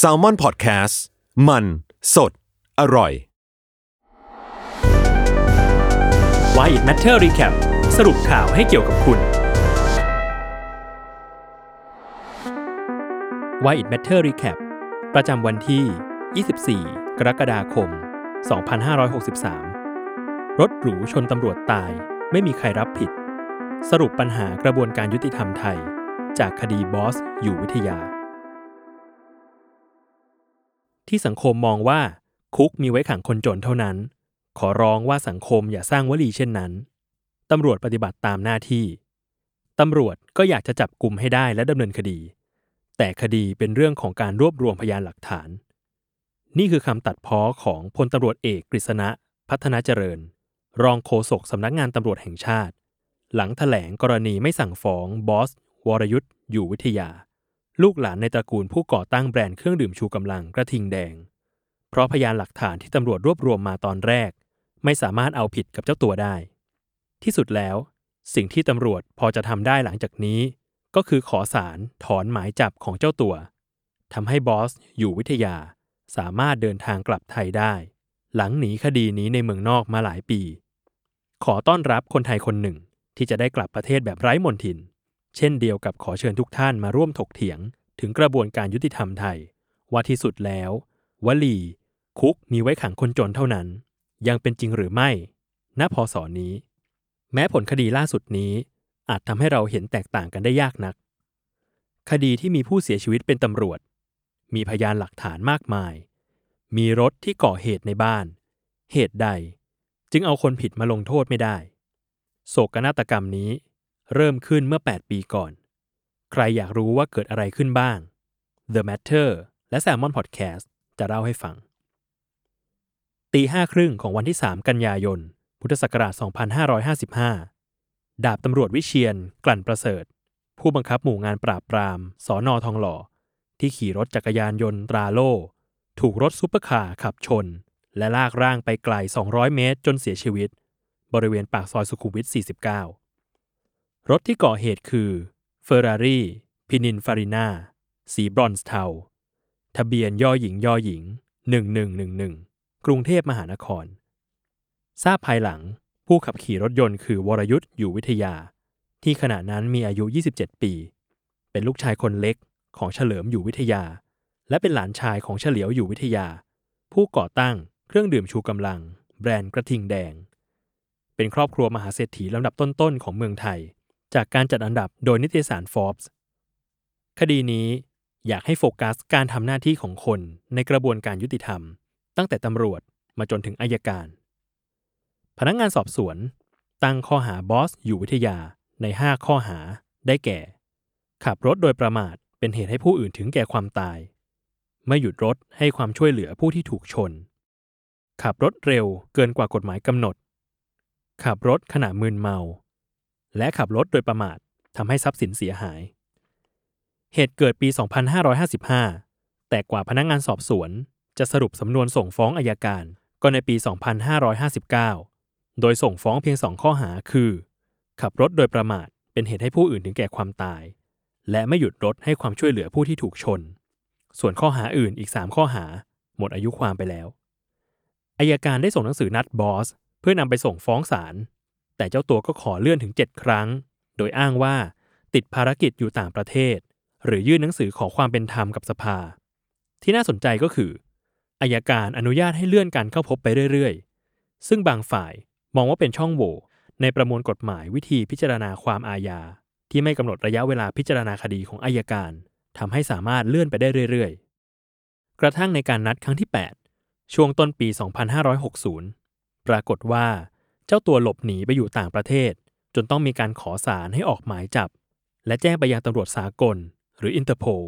s a l ม o n PODCAST มัน สด อร่อย Why It Matter Recap สรุปข่าวให้เกี่ยวกับคุณ Why It Matter Recap ประจำวันที่ 24 กรกฎาคม 2563 รถหรูชนตำรวจตาย ไม่มีใครรับผิด สรุปปัญหากระบวนการยุติธรรมไทย จากคดีบอส อยู่วิทยา ที่สังคมมองว่าคุกมีไว้ขังคนจนเท่านั้น ขอร้องว่าสังคมอย่าสร้างวลีเช่นนั้น ตำรวจปฏิบัติตามหน้าที่ ตำรวจก็อยากจะจับกลุ่มให้ได้และดำเนินคดี แต่คดีเป็นเรื่องของการรวบรวมพยานหลักฐาน นี่คือคำตัดพ้อของพลตำรวจเอกกฤษณะ พัฒนาเจริญ รองโฆษกสำนักงานตำรวจแห่งชาติ หลังถแถลงกรณีไม่สั่งฟ้องบอส วรยุทธ์อยู่วิทยา ลูกหลานในตระกูลผู้ก่อตั้งแบรนด์เครื่องดื่มชูกำลังกระทิงแดง เพราะพยานหลักฐานที่ตำรวจรวบรวมมาตอนแรก ไม่สามารถเอาผิดกับเจ้าตัวได้ ที่สุดแล้ว สิ่งที่ตำรวจพอจะทำได้หลังจากนี้ ก็คือขอสารถอนหมายจับของเจ้าตัวทำให้บอสอยู่วิทยา สามารถเดินทางกลับไทยได้ หลังหนีคดีนี้ในเมืองนอกมาหลายปี ขอต้อนรับคนไทยคนหนึ่งที่จะได้กลับประเทศแบบไร้มนทิน เช่นเดียวกับขอเชิญทุกท่านมาร่วมถกเถียง ถึงกระบวนการยุติธรรมไทย ว่าที่สุดแล้ว วลี คุกมีไว้ขังคนจนเท่านั้น ยังเป็นจริงหรือไม่ ณพศนี้ แม้ผลคดีล่าสุดนี้ อาจทำให้เราเห็นแตกต่างกันได้ยากนัก คดีที่มีผู้เสียชีวิตเป็นตำรวจ มีพยานหลักฐานมากมาย มีรถที่ก่อเหตุในบ้าน เหตุใด จึงเอาคนผิดมาลงโทษไม่ได้ โศกนาฏกรรมนี้ เริ่มขึ้นเมื่อ 8 ปีก่อน ใครอยากรู้ว่าเกิดอะไรขึ้นบ้าง The Matter และ Salmon Podcast จะเล่าให้ฟัง ตีห้าครึ่งของวันที่ 3 กันยายน พุทธศักราช 2555 ดาบตำรวจวิเชียน กลั่นประเสริฐ ผู้บังคับหมู่งานปราบปราม สอนอทองหล่อ ที่ขี่รถจักรยานยนต์ตราโล่ ถูกรถซุปเปอร์คาร์ขับชน และลากร่างไปไกล 200 เมตร จนเสียชีวิต บริเวณปากซอยสุขุมวิท 49 รถที่ก่อเหตุคือ Ferrari Pininfarina สีบรอนซ์เทา ทะเบียนย่อหญิงย่อหญิง 1111 กรุงเทพมหานคร ทราบภายหลังผู้ขับขี่รถยนต์คือวรยุทธ์อยู่วิทยา ที่ขณะนั้นมีอายุ 27 ปี เป็นลูกชายคนเล็กของเฉลิมอยู่วิทยา และเป็นหลานชายของเฉลียวอยู่วิทยา ผู้ก่อตั้งเครื่องดื่มชูกำลัง แบรนด์กระทิงแดง เป็นครอบครัวมหาเศรษฐีลำดับต้นๆของเมืองไทย จากการจัดอันดับโดยนิตยสาร Forbes คดีนี้อยากให้โฟกัสการทำหน้าที่ของคนในกระบวนการยุติธรรม ตั้งแต่ตำรวจมาจนถึงอายการ พนักงงานสอบสวน ตั้งข้อหาบอสอยู่วิทยาใน 5 ข้อหาได้แก่ ขับรถโดยประมาทเป็นเหตุให้ผู้อื่นถึงแก่ความตาย ไม่หยุดรถให้ความช่วยเหลือผู้ที่ถูกชน ขับรถเร็วเกินกว่ากฎหมายกำหนด ขับรถขณะมึนเมา และขับรถโดยประมาททำให้ทรัพย์สินเสียหาย เหตุเกิดปี 2555 แต่กว่าพนักงงานสอบสวน จะสรุปสำนวนส่งฟ้องอายการก็ในปี 2559 โดยส่งฟ้องเพียงสองข้อหาคือ ขับรถโดยประมาทเป็นเหตุให้ผู้อื่นถึงแก่ความตาย และไม่หยุดรถให้ความช่วยเหลือผู้ที่ถูกชน ส่วนข้อหาอื่นอีก 3 ข้อหา หมดอายุความไปแล้วอายการได้ส่งหนังสือนัดบอส เพื่อนำไปส่งฟ้องศาล แต่เจ้าตัวก็ขอเลื่อนถึง 7 ครั้ง โดยอ้างว่า ติดภารกิจอยู่ต่างประเทศ หรือยื่นหนังสือขอความเป็นธรรมกับสภา ที่น่าสนใจก็คืออายการอนุญาตให้เลื่อนการเข้าพบไปเรื่อยๆ ซึ่งบางฝ่ายมองว่าเป็นช่องโหว่ในประมวลกฎหมายวิธีพิจารณาความอาญา ที่ไม่กำหนดระยะเวลาพิจารณาคดีของอายการทำให้สามารถเลื่อนไปได้เรื่อยๆ กระทั่งในการนัดครั้งที่ 8 ช่วงต้นปี 2560 ปรากฏว่า เจ้าตัวหลบหนีไปอยู่ต่างประเทศ จนต้องมีการขอศาลให้ออกหมายจับ และแจ้งไปยังตำรวจสากล หรืออินเตอร์โพล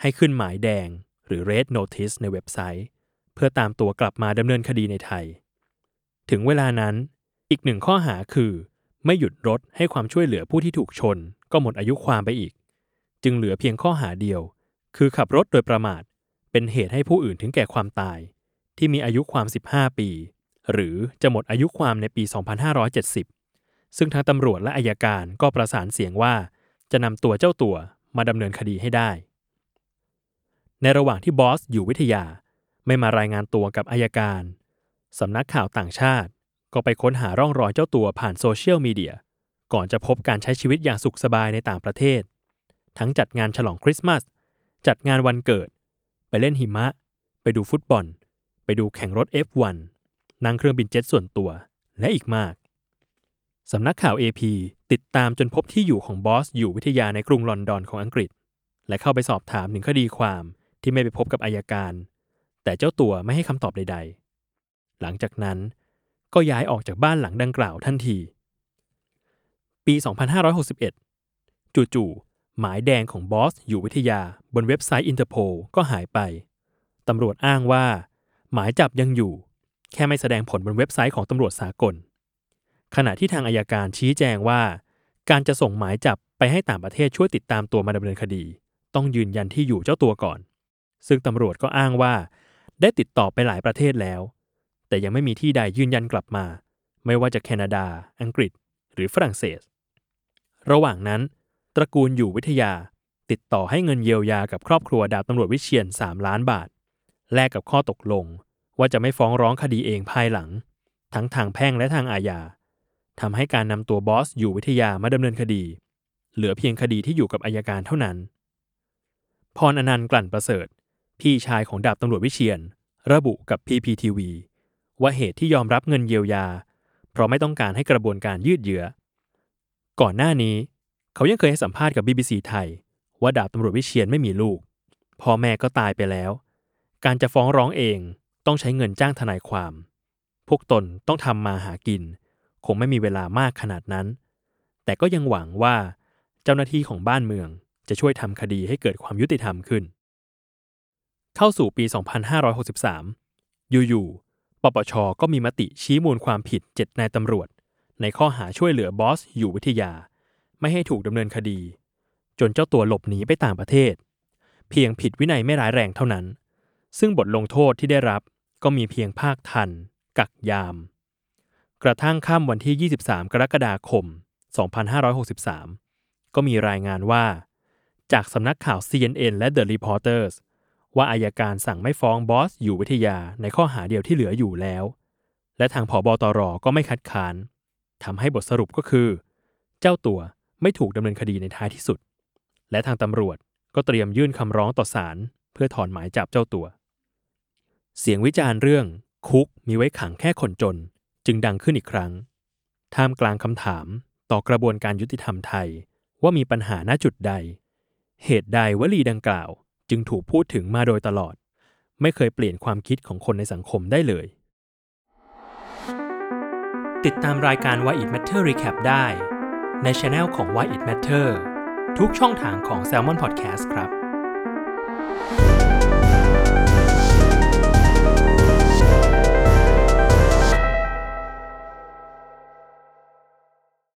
ให้ขึ้นหมายแดง หรือ Red Notice ในเว็บไซต์ เพื่อตามตัวกลับมาดำเนินคดีในไทย ถึงเวลานั้นอีกหนึ่งข้อหาคือ ไม่หยุดรถให้ความช่วยเหลือผู้ที่ถูกชน ก็หมดอายุความไปอีก จึงเหลือเพียงข้อหาเดียว คือขับรถโดยประมาท เป็นเหตุให้ผู้อื่นถึงแก่ความตาย ที่มีอายุความ 15 ปี หรือจะหมดอายุความในปี 2570 ซึ่งทางตำรวจและอายการก็ประสานเสียงว่า จะนำตัวเจ้าตัวมาดำเนินคดีให้ได้ ในระหว่างที่บอสอยู่วิทยา ไม่มารายงานตัวกับอายการสำนักข่าวต่างชาติ ก็ไปค้นหาร่องรอยเจ้าตัวผ่านโซเชียลมีเดียก่อนจะพบการใช้ชีวิตอย่างสุขสบายในต่างประเทศ ทั้งจัดงานฉลองคริสต์มาส จัดงานวันเกิด ไปเล่นหิมะ ไปดูฟุตบอล ไปดูแข่งรถ F1 นั่งเครื่องบินเจ็ตส่วนตัว และอีกมาก สำนักข่าว AP ติดตามจนพบที่อยู่ของบอสอยู่วิทยาในกรุงลอนดอนของอังกฤษ และเข้าไปสอบถามถึงคดีความที่ไม่ไปพบกับอายการ แต่เจ้าตัวไม่ให้คำตอบใด ๆ หลังจากนั้นก็ย้ายออกจากบ้านหลังดังกล่าวทันที ปี 2561 จู่ๆ หมายแดงของบอสอยู่วิทยาบนเว็บไซต์อินเตอร์โพลก็หายไป ตำรวจอ้างว่า หมายจับยังอยู่ แค่ไม่แสดงผลบนเว็บไซต์ของตำรวจสากล ขณะที่ทางอัยการชี้แจงว่า การจะส่งหมายจับไปให้ต่างประเทศช่วยติดตามตัวมาดำเนินคดี ต้องยืนยันที่อยู่เจ้าตัวก่อน ซึ่งตำรวจก็อ้างว่า ได้ติดต่อไปหลายประเทศแล้ว แต่ยังไม่มีที่ใดยืนยันกลับมา ไม่ว่าจะแคนาดา อังกฤษ หรือฝรั่งเศส ระหว่างนั้น ตระกูลอยู่วิทยาติดต่อให้เงินเยียวยากับครอบครัวดาบตำรวจวิเชียน 3 ล้านบาท แลกกับข้อตกลง ว่าจะไม่ฟ้องร้องคดีเองภายหลัง ทั้งทางแพ่งและทางอาญาทำให้การนำตัวบอสอยู่วิทยามาดำเนินคดี เหลือเพียงคดีที่อยู่กับอายการเท่านั้น พรอนันต์กลั่นประเสริฐ พี่ชายของดาบตำรวจวิเชียน ระบุกับ PPTV ว่าเหตุที่ยอมรับเงินเยียวยา เพราะไม่ต้องการให้กระบวนการยืดเยื้อ ก่อนหน้านี้ เขายังเคยให้สัมภาษณ์กับ BBC ไทย ว่าดาบตำรวจวิเชียนไม่มีลูกพ่อแม่ก็ตายไปแล้ว การจะฟ้องร้องเอง ต้องใช้เงินจ้างทนายความ พวกตนต้องทำมาหากิน คงไม่มีเวลามากขนาดนั้น แต่ก็ยังหวังว่าเจ้าหน้าที่ของบ้านเมืองจะช่วยทำคดีให้เกิดความยุติธรรมขึ้น เข้าสู่ปี 2563 อยู่ๆ ปปช ก็มีมติชี้มูลความผิดเจ็ดนายตำรวจ ในข้อหาช่วยเหลือบอส อยู่วิทยา ไม่ให้ถูกดำเนินคดี จนเจ้าตัวหลบหนีไปต่างประเทศ เพียงผิดวินัยไม่ร้ายแรงเท่านั้น ซึ่งบทลงโทษที่ได้รับ ก็มีเพียงภาคทัน กักยาม กระทั่งค่ำวันที่ 23 กรกฎาคม 2563 ก็มีรายงานว่า จากสำนักข่าว CNN และ The Reporters ว่าอายการสั่งไม่ฟ้องบอส อยู่วิทยาในข้อหาเดียวที่เหลืออยู่แล้ว และทางผอบอตรก็ไม่คัดค้านทำให้บทสรุปก็คือ เจ้าตัวไม่ถูกดำเนินคดีในท้ายที่สุด และทางตำรวจก็เตรียมยื่นคำร้องต่อศาลเพื่อถอนหมายจับเจ้าตัว เสียงวิจารณ์เรื่องคุกมีไว้ขังแค่คนจน จึงดังขึ้นอีกครั้ง ท่ามกลางคำถามต่อกระบวนการยุติธรรมไทยว่ามีปัญหาณจุดใด เหตุใดวลีดังกล่าว จึงถูกพูดถึงมาโดยตลอด ไม่เคยเปลี่ยนความคิดของคนในสังคมได้เลย ติดตามรายการ Why It Matter Recap ได้ ในช anel ของ Why It Matter ทุกช่องทางของ Salmon Podcast ครับ